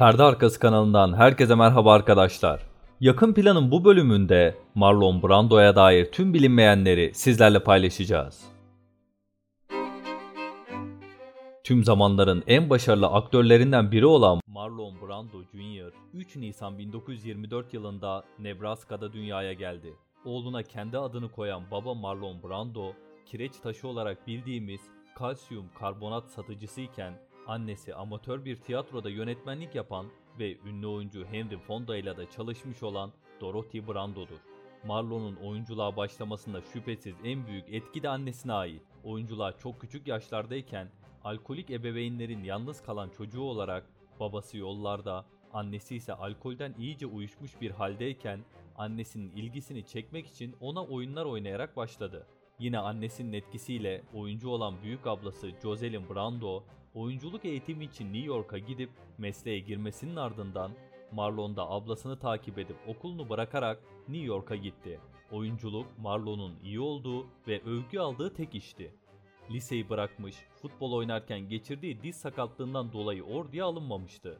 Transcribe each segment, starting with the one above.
Perde Arkası kanalından herkese merhaba arkadaşlar. Yakın planın bu bölümünde Marlon Brando'ya dair tüm bilinmeyenleri sizlerle paylaşacağız. Tüm zamanların en başarılı aktörlerinden biri olan Marlon Brando Jr. 3 Nisan 1924 yılında Nebraska'da dünyaya geldi. Oğluna kendi adını koyan baba Marlon Brando, kireç taşı olarak bildiğimiz kalsiyum karbonat satıcısı iken annesi amatör bir tiyatroda yönetmenlik yapan ve ünlü oyuncu Henry Fonda ile de çalışmış olan Dorothy Brando'dur. Marlon'un oyunculuğa başlamasında şüphesiz en büyük etki de annesine ait. Oyunculuğa çok küçük yaşlardayken alkolik ebeveynlerin yalnız kalan çocuğu olarak babası yollarda, annesi ise alkolden iyice uyuşmuş bir haldeyken annesinin ilgisini çekmek için ona oyunlar oynayarak başladı. Yine annesinin etkisiyle oyuncu olan büyük ablası Jocelyn Brando, oyunculuk eğitimi için New York'a gidip mesleğe girmesinin ardından Marlon da ablasını takip edip okulunu bırakarak New York'a gitti. Oyunculuk Marlon'un iyi olduğu ve övgü aldığı tek işti. Liseyi bırakmış, futbol oynarken geçirdiği diz sakatlığından dolayı orduya alınmamıştı.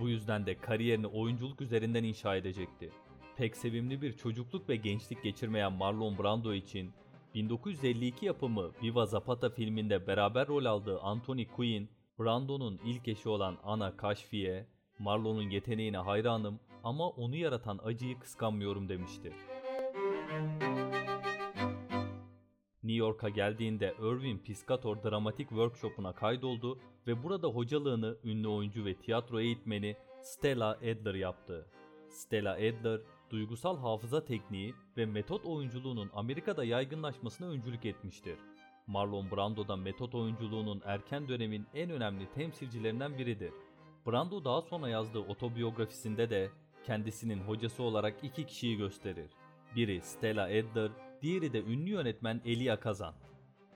Bu yüzden de kariyerini oyunculuk üzerinden inşa edecekti. Pek sevimli bir çocukluk ve gençlik geçirmeyen Marlon Brando için 1952 yapımı Viva Zapata filminde beraber rol aldığı Anthony Quinn, Brando'nun ilk eşi olan Ana Kaşfiye, Marlon'un yeteneğine hayranım ama onu yaratan acıyı kıskanmıyorum demiştir. New York'a geldiğinde Irving Piscator Dramatik Workshop'una kaydoldu ve burada hocalığını ünlü oyuncu ve tiyatro eğitmeni Stella Adler yaptı. Stella Adler, duygusal hafıza tekniği ve metot oyunculuğunun Amerika'da yaygınlaşmasına öncülük etmiştir. Marlon Brando da metot oyunculuğunun erken dönemin en önemli temsilcilerinden biridir. Brando daha sonra yazdığı otobiyografisinde de kendisinin hocası olarak iki kişiyi gösterir. Biri Stella Adler, diğeri de ünlü yönetmen Elia Kazan.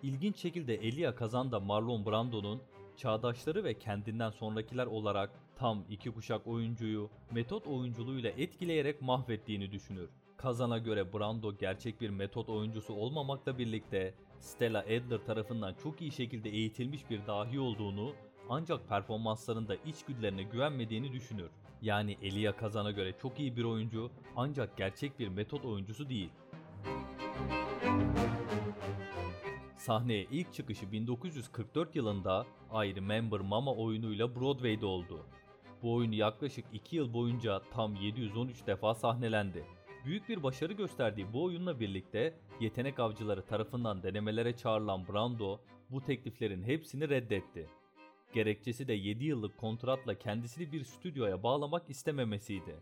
İlginç şekilde Elia Kazan da Marlon Brando'nun çağdaşları ve kendinden sonrakiler olarak tam iki kuşak oyuncuyu metot oyunculuğuyla etkileyerek mahvettiğini düşünür. Kazan'a göre Brando gerçek bir metot oyuncusu olmamakla birlikte Stella Adler tarafından çok iyi şekilde eğitilmiş bir dahi olduğunu ancak performanslarında içgüdülerine güvenmediğini düşünür. Yani Elia Kazan'a göre çok iyi bir oyuncu ancak gerçek bir metot oyuncusu değil. Sahneye ilk çıkışı 1944 yılında I Remember Mama oyunuyla Broadway'de oldu. Bu oyunu yaklaşık 2 yıl boyunca tam 713 defa sahnelendi. Büyük bir başarı gösterdiği bu oyunla birlikte yetenek avcıları tarafından denemelere çağrılan Brando bu tekliflerin hepsini reddetti. Gerekçesi de 7 yıllık kontratla kendisini bir stüdyoya bağlamak istememesiydi.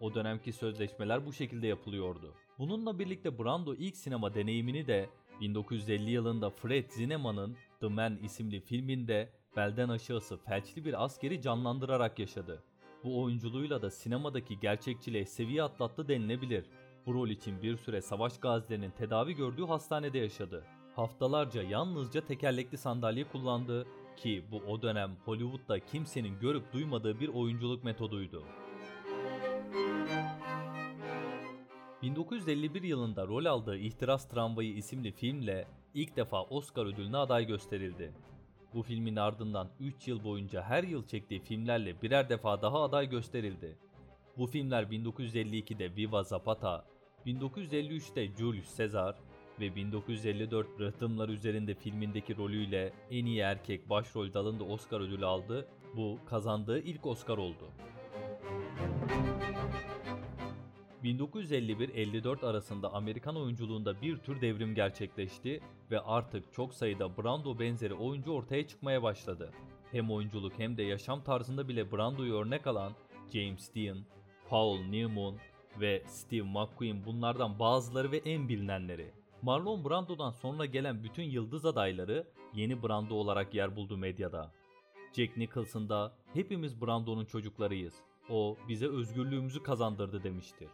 O dönemki sözleşmeler bu şekilde yapılıyordu. Bununla birlikte Brando ilk sinema deneyimini de 1950 yılında Fred Zinnemann'ın The Man isimli filminde belden aşağısı felçli bir askeri canlandırarak yaşadı. Bu oyunculuğuyla da sinemadaki gerçekçiliğe seviye atlattı denilebilir. Bu rol için bir süre savaş gazilerinin tedavi gördüğü hastanede yaşadı. Haftalarca yalnızca tekerlekli sandalye kullandı ki bu o dönem Hollywood'da kimsenin görüp duymadığı bir oyunculuk metoduydu. 1951 yılında rol aldığı İhtiras Tramvayı isimli filmle ilk defa Oscar ödülüne aday gösterildi. Bu filmin ardından 3 yıl boyunca her yıl çektiği filmlerle birer defa daha aday gösterildi. Bu filmler 1952'de Viva Zapata, 1953'te Julius Caesar ve 1954 Rıhtımlar Üzerinde filmindeki rolüyle en iyi erkek başrol dalında Oscar ödülü aldı. Bu kazandığı ilk Oscar oldu. 1951-54 arasında Amerikan oyunculuğunda bir tür devrim gerçekleşti ve artık çok sayıda Brando benzeri oyuncu ortaya çıkmaya başladı. Hem oyunculuk hem de yaşam tarzında bile Brando'yu örnek alan James Dean, Paul Newman ve Steve McQueen bunlardan bazıları ve en bilinenleri. Marlon Brando'dan sonra gelen bütün yıldız adayları yeni Brando olarak yer buldu medyada. Jack Nicholson da hepimiz Brando'nun çocuklarıyız. O bize özgürlüğümüzü kazandırdı demiştir.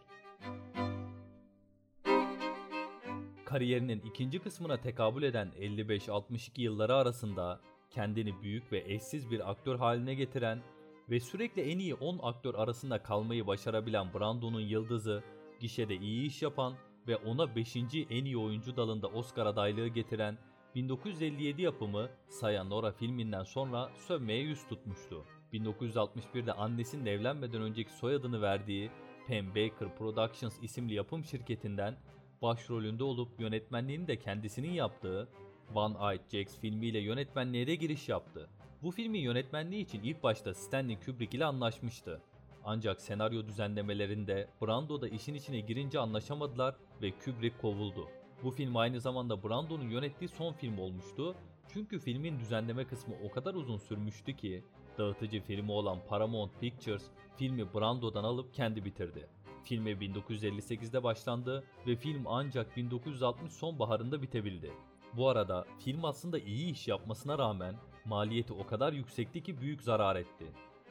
Kariyerinin ikinci kısmına tekabül eden 55-62 yılları arasında kendini büyük ve eşsiz bir aktör haline getiren ve sürekli en iyi 10 aktör arasında kalmayı başarabilen Brando'nun yıldızı, gişede iyi iş yapan ve ona 5. en iyi oyuncu dalında Oscar adaylığı getiren 1957 yapımı Sayonara filminden sonra sönmeye yüz tutmuştu. 1961'de annesinin evlenmeden önceki soyadını verdiği Pam Baker Productions isimli yapım şirketinden başrolünde olup yönetmenliğini de kendisinin yaptığı One Eyed Jacks filmiyle yönetmenliğe de giriş yaptı. Bu filmin yönetmenliği için ilk başta Stanley Kubrick ile anlaşmıştı. Ancak senaryo düzenlemelerinde Brando da işin içine girince anlaşamadılar ve Kubrick kovuldu. Bu film aynı zamanda Brando'nun yönettiği son film olmuştu. Çünkü filmin düzenleme kısmı o kadar uzun sürmüştü ki dağıtıcı filmi olan Paramount Pictures filmi Brando'dan alıp kendi bitirdi. Filme 1958'de başlandı ve film ancak 1960 sonbaharında bitebildi. Bu arada film aslında iyi iş yapmasına rağmen maliyeti o kadar yüksekti ki büyük zarar etti.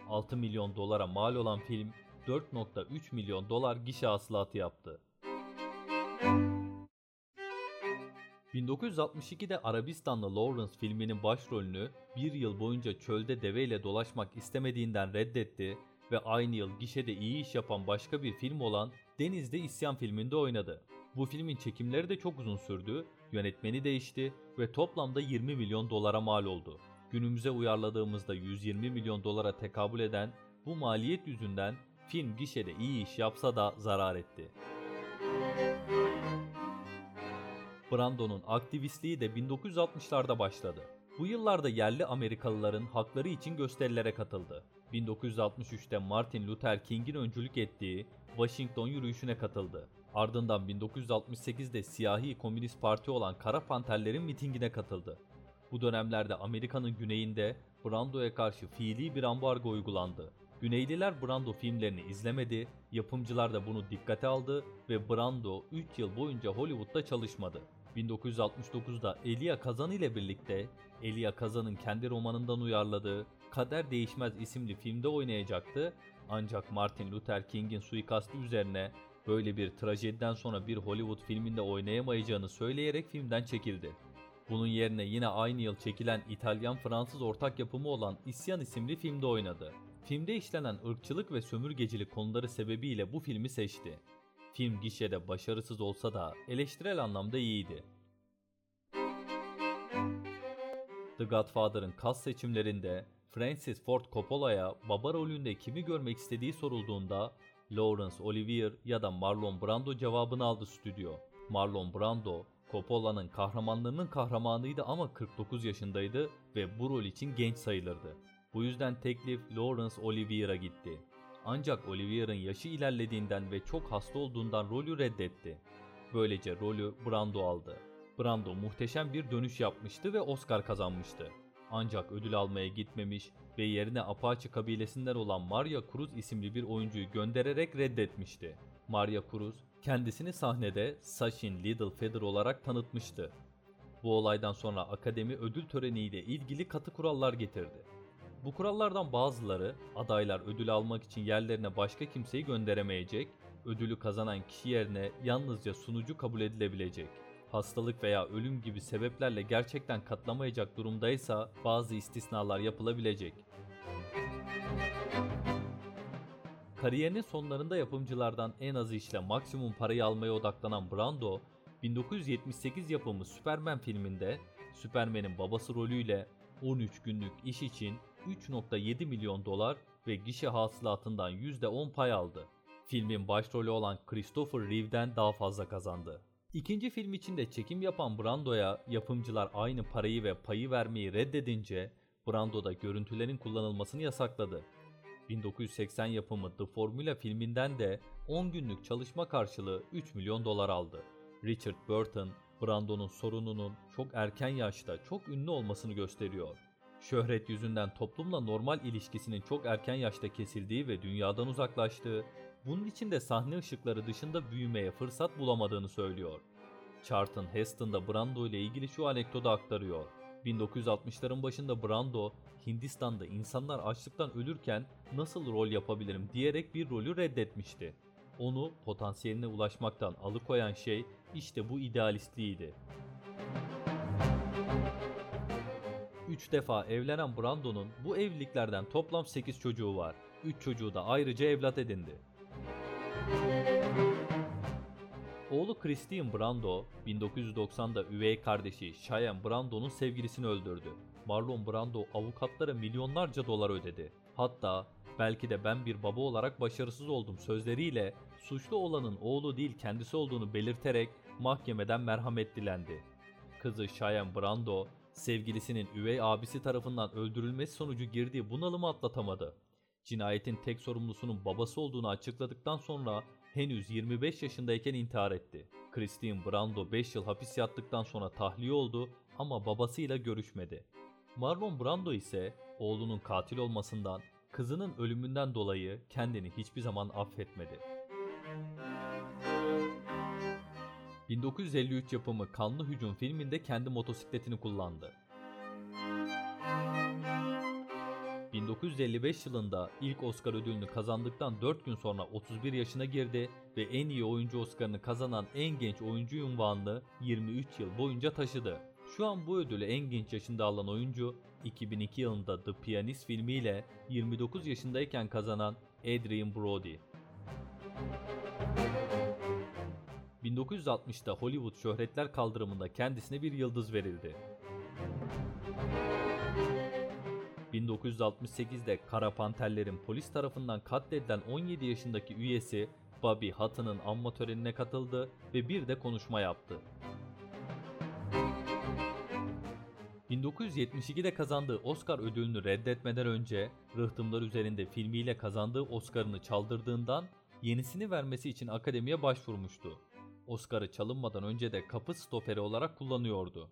6 milyon dolara mal olan film 4.3 milyon dolar gişe hasılatı yaptı. 1962'de Arabistanlı Lawrence filminin başrolünü bir yıl boyunca çölde deveyle dolaşmak istemediğinden reddetti ve aynı yıl gişede iyi iş yapan başka bir film olan Denizde İsyan filminde oynadı. Bu filmin çekimleri de çok uzun sürdü, yönetmeni değişti ve toplamda 20 milyon dolara mal oldu. Günümüze uyarladığımızda 120 milyon dolara tekabül eden bu maliyet yüzünden film gişede iyi iş yapsa da zarar etti. Brando'nun aktivistliği de 1960'larda başladı. Bu yıllarda yerli Amerikalıların hakları için gösterilere katıldı. 1963'te Martin Luther King'in öncülük ettiği Washington yürüyüşüne katıldı. Ardından 1968'de siyahi komünist parti olan Kara Panterlerin mitingine katıldı. Bu dönemlerde Amerika'nın güneyinde Brando'ya karşı fiili bir ambargo uygulandı. Güneyliler Brando filmlerini izlemedi, yapımcılar da bunu dikkate aldı ve Brando 3 yıl boyunca Hollywood'da çalışmadı. 1969'da Elia Kazan ile birlikte Elia Kazan'ın kendi romanından uyarladığı Kader Değişmez isimli filmde oynayacaktı. Ancak Martin Luther King'in suikastı üzerine böyle bir trajediden sonra bir Hollywood filminde oynayamayacağını söyleyerek filmden çekildi. Bunun yerine yine aynı yıl çekilen İtalyan-Fransız ortak yapımı olan İsyan isimli filmde oynadı. Filmde işlenen ırkçılık ve sömürgecilik konuları sebebiyle bu filmi seçti. Film gişede başarısız olsa da eleştirel anlamda iyiydi. The Godfather'ın kas seçimlerinde Francis Ford Coppola'ya baba rolünde kimi görmek istediği sorulduğunda Laurence Olivier ya da Marlon Brando cevabını aldı stüdyo. Marlon Brando, Coppola'nın kahramanlarının kahramanıydı ama 49 yaşındaydı ve bu rol için genç sayılırdı. Bu yüzden teklif Laurence Olivier'a gitti. Ancak Olivier'ın yaşı ilerlediğinden ve çok hasta olduğundan rolü reddetti. Böylece rolü Brando aldı. Brando muhteşem bir dönüş yapmıştı ve Oscar kazanmıştı. Ancak ödül almaya gitmemiş ve yerine Apache kabilesinden olan Maria Cruz isimli bir oyuncuyu göndererek reddetmişti. Maria Cruz kendisini sahnede Sachin Little Feather olarak tanıtmıştı. Bu olaydan sonra akademi ödül töreniyle ilgili katı kurallar getirdi. Bu kurallardan bazıları adaylar ödül almak için yerlerine başka kimseyi gönderemeyecek, ödülü kazanan kişi yerine yalnızca sunucu kabul edilebilecek. Hastalık veya ölüm gibi sebeplerle gerçekten katlamayacak durumdaysa bazı istisnalar yapılabilecek. Kariyerinin sonlarında yapımcılardan en azı işle maksimum parayı almaya odaklanan Brando, 1978 yapımı Superman filminde Superman'in babası rolüyle 13 günlük iş için 3.7 milyon dolar ve gişe hasılatından %10 pay aldı. Filmin başrolü olan Christopher Reeve'den daha fazla kazandı. İkinci film için de çekim yapan Brando'ya yapımcılar aynı parayı ve payı vermeyi reddedince Brando da görüntülerin kullanılmasını yasakladı. 1980 yapımı The Formula filminden de 10 günlük çalışma karşılığı 3 milyon dolar aldı. Richard Burton, Brando'nun sorununun çok erken yaşta çok ünlü olmasını gösteriyor. Şöhret yüzünden toplumla normal ilişkisinin çok erken yaşta kesildiği ve dünyadan uzaklaştığı, bunun için de sahne ışıkları dışında büyümeye fırsat bulamadığını söylüyor. Charlton Heston da Brando ile ilgili şu anekdotu aktarıyor. 1960'ların başında Brando, Hindistan'da insanlar açlıktan ölürken nasıl rol yapabilirim diyerek bir rolü reddetmişti. Onu potansiyeline ulaşmaktan alıkoyan şey işte bu idealistliğiydi. 3 defa evlenen Brando'nun bu evliliklerden toplam 8 çocuğu var. 3 çocuğu da ayrıca evlat edindi. Oğlu Christine Brando, 1990'da üvey kardeşi Cheyenne Brando'nun sevgilisini öldürdü. Marlon Brando avukatlara milyonlarca dolar ödedi. Hatta belki de ben bir baba olarak başarısız oldum sözleriyle suçlu olanın oğlu değil kendisi olduğunu belirterek mahkemeden merhamet dilendi. Kızı Cheyenne Brando, sevgilisinin üvey abisi tarafından öldürülmesi sonucu girdiği bunalımı atlatamadı. Cinayetin tek sorumlusunun babası olduğunu açıkladıktan sonra henüz 25 yaşındayken intihar etti. Christine Brando 5 yıl hapis yattıktan sonra tahliye oldu ama babasıyla görüşmedi. Marlon Brando ise oğlunun katil olmasından, kızının ölümünden dolayı kendini hiçbir zaman affetmedi. 1953 yapımı Kanlı Hücum filminde kendi motosikletini kullandı. 1955 yılında ilk Oscar ödülünü kazandıktan 4 gün sonra 31 yaşına girdi ve en iyi oyuncu Oscar'ını kazanan en genç oyuncu unvanını 23 yıl boyunca taşıdı. Şu an bu ödülü en genç yaşında alan oyuncu 2002 yılında The Pianist filmiyle 29 yaşındayken kazanan Adrian Brody. 1960'da Hollywood Şöhretler Kaldırımında kendisine bir yıldız verildi. 1968'de Kara Panterlerin polis tarafından katledilen 17 yaşındaki üyesi Bobby Hutton'ın anma törenine katıldı ve bir de konuşma yaptı. 1972'de kazandığı Oscar ödülünü reddetmeden önce Rıhtımlar Üzerinde filmiyle kazandığı Oscar'ını çaldırdığından yenisini vermesi için akademiye başvurmuştu. Oscar'ı çalınmadan önce de kapı stoperi olarak kullanıyordu.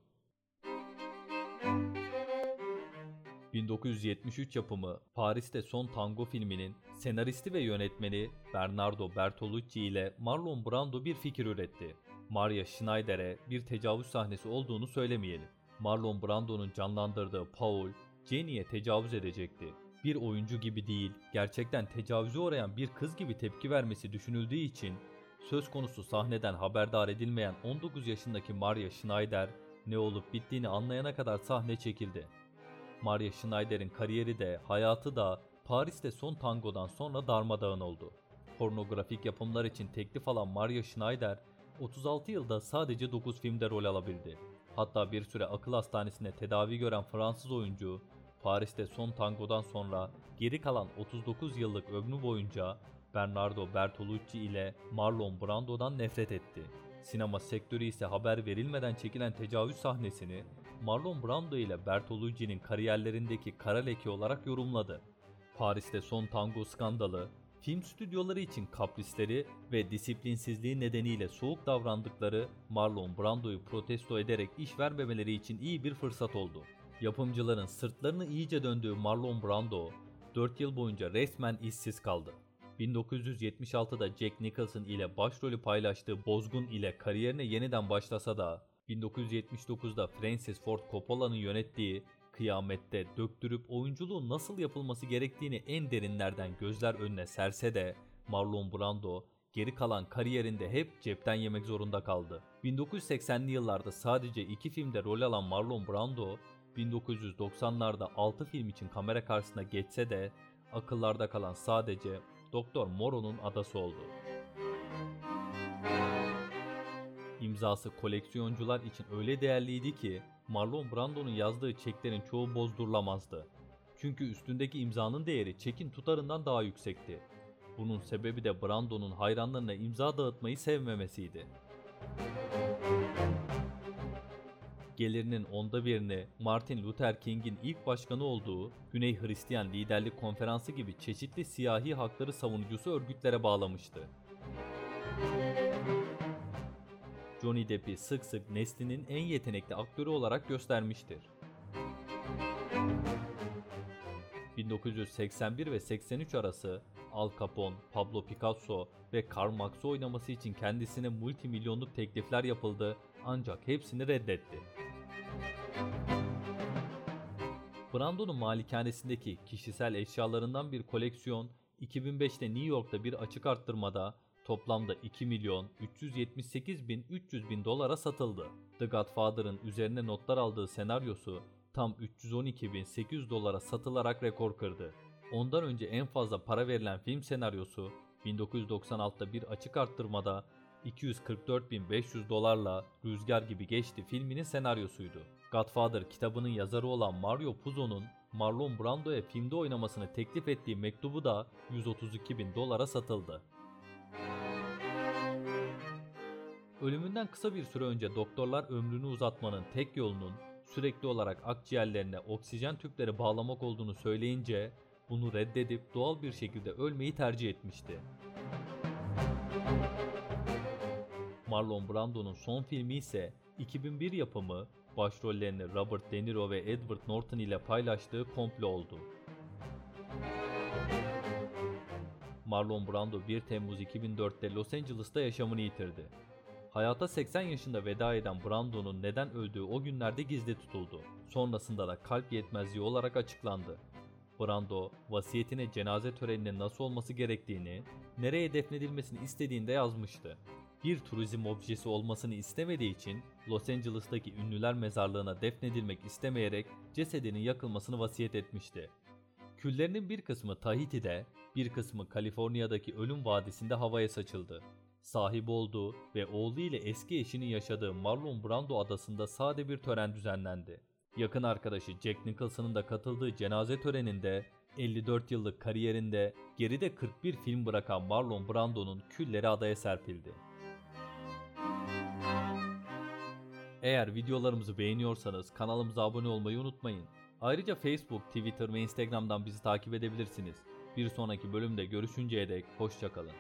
1973 yapımı Paris'te Son Tango filminin senaristi ve yönetmeni Bernardo Bertolucci ile Marlon Brando bir fikir üretti. Maria Schneider'e bir tecavüz sahnesi olduğunu söylemeyelim. Marlon Brando'nun canlandırdığı Paul, Jenny'e tecavüz edecekti. Bir oyuncu gibi değil, gerçekten tecavüze uğrayan bir kız gibi tepki vermesi düşünüldüğü için söz konusu sahneden haberdar edilmeyen 19 yaşındaki Maria Schneider ne olup bittiğini anlayana kadar sahne çekildi. Maria Schneider'in kariyeri de hayatı da Paris'te son tangodan sonra darmadağın oldu. Pornografik yapımlar için teklif alan Maria Schneider 36 yılda sadece 9 filmde rol alabildi. Hatta bir süre akıl hastanesinde tedavi gören Fransız oyuncu Paris'te son tangodan sonra geri kalan 39 yıllık ömrü boyunca Bernardo Bertolucci ile Marlon Brando'dan nefret etti. Sinema sektörü ise haber verilmeden çekilen tecavüz sahnesini Marlon Brando ile Bertolucci'nin kariyerlerindeki kara leke olarak yorumladı. Paris'te son tango skandalı, film stüdyoları için kaprisleri ve disiplinsizliği nedeniyle soğuk davrandıkları Marlon Brando'yu protesto ederek iş vermemeleri için iyi bir fırsat oldu. Yapımcıların sırtlarını iyice döndüğü Marlon Brando, 4 yıl boyunca resmen işsiz kaldı. 1976'da Jack Nicholson ile başrolü paylaştığı Bozgun ile kariyerine yeniden başlasa da 1979'da Francis Ford Coppola'nın yönettiği Kıyamette döktürüp oyunculuğun nasıl yapılması gerektiğini en derinlerden gözler önüne serse de Marlon Brando geri kalan kariyerinde hep cepten yemek zorunda kaldı. 1980'li yıllarda sadece iki filmde rol alan Marlon Brando 1990'larda 6 film için kamera karşısına geçse de akıllarda kalan sadece Doktor Moro'nun adası oldu. İmzası koleksiyoncular için öyle değerliydi ki Marlon Brando'nun yazdığı çeklerin çoğu bozdurulamazdı. Çünkü üstündeki imzanın değeri çekin tutarından daha yüksekti. Bunun sebebi de Brando'nun hayranlarına imza dağıtmayı sevmemesiydi. Gelirinin onda birini Martin Luther King'in ilk başkanı olduğu Güney Hristiyan Liderlik Konferansı gibi çeşitli siyahi hakları savunucusu örgütlere bağlamıştı. Johnny Depp'i sık sık neslinin en yetenekli aktörü olarak göstermiştir. 1981 ve 83 arası Al Capone, Pablo Picasso ve Karl Marx'ı oynaması için kendisine multimilyonluk teklifler yapıldı ancak hepsini reddetti. Brando'nun malikanesindeki kişisel eşyalarından bir koleksiyon 2005'te New York'ta bir açık arttırmada toplamda 2 milyon 378 bin 300 bin dolara satıldı. The Godfather'ın üzerine notlar aldığı senaryosu tam 312 bin 800 dolara satılarak rekor kırdı. Ondan önce en fazla para verilen film senaryosu 1996'da bir açık arttırmada 244.500 dolarla Rüzgar gibi geçti filminin senaryosuydu. Godfather kitabının yazarı olan Mario Puzo'nun Marlon Brando'ya filmde oynamasını teklif ettiği mektubu da 132 bin dolara satıldı. Ölümünden kısa bir süre önce doktorlar ömrünü uzatmanın tek yolunun sürekli olarak akciğerlerine oksijen tüpleri bağlamak olduğunu söyleyince bunu reddedip doğal bir şekilde ölmeyi tercih etmişti. Marlon Brando'nun son filmi ise 2001 yapımı başrollerini Robert De Niro ve Edward Norton ile paylaştığı Komplo oldu. Marlon Brando 1 Temmuz 2004'te Los Angeles'ta yaşamını yitirdi. Hayata 80 yaşında veda eden Brando'nun neden öldüğü o günlerde gizli tutuldu. Sonrasında da kalp yetmezliği olarak açıklandı. Brando, vasiyetine cenaze töreninin nasıl olması gerektiğini, nereye defnedilmesini istediğinde yazmıştı. Bir turizm objesi olmasını istemediği için Los Angeles'taki ünlüler mezarlığına defnedilmek istemeyerek cesedinin yakılmasını vasiyet etmişti. Küllerinin bir kısmı Tahiti'de, bir kısmı Kaliforniya'daki Ölüm Vadisi'nde havaya saçıldı. Sahip olduğu ve oğlu ile eski eşinin yaşadığı Marlon Brando adasında sade bir tören düzenlendi. Yakın arkadaşı Jack Nicholson'ın da katıldığı cenaze töreninde 54 yıllık kariyerinde geride 41 film bırakan Marlon Brando'nun külleri adaya serpildi. Eğer videolarımızı beğeniyorsanız kanalımıza abone olmayı unutmayın. Ayrıca Facebook, Twitter ve Instagram'dan bizi takip edebilirsiniz. Bir sonraki bölümde görüşünceye dek hoşçakalın.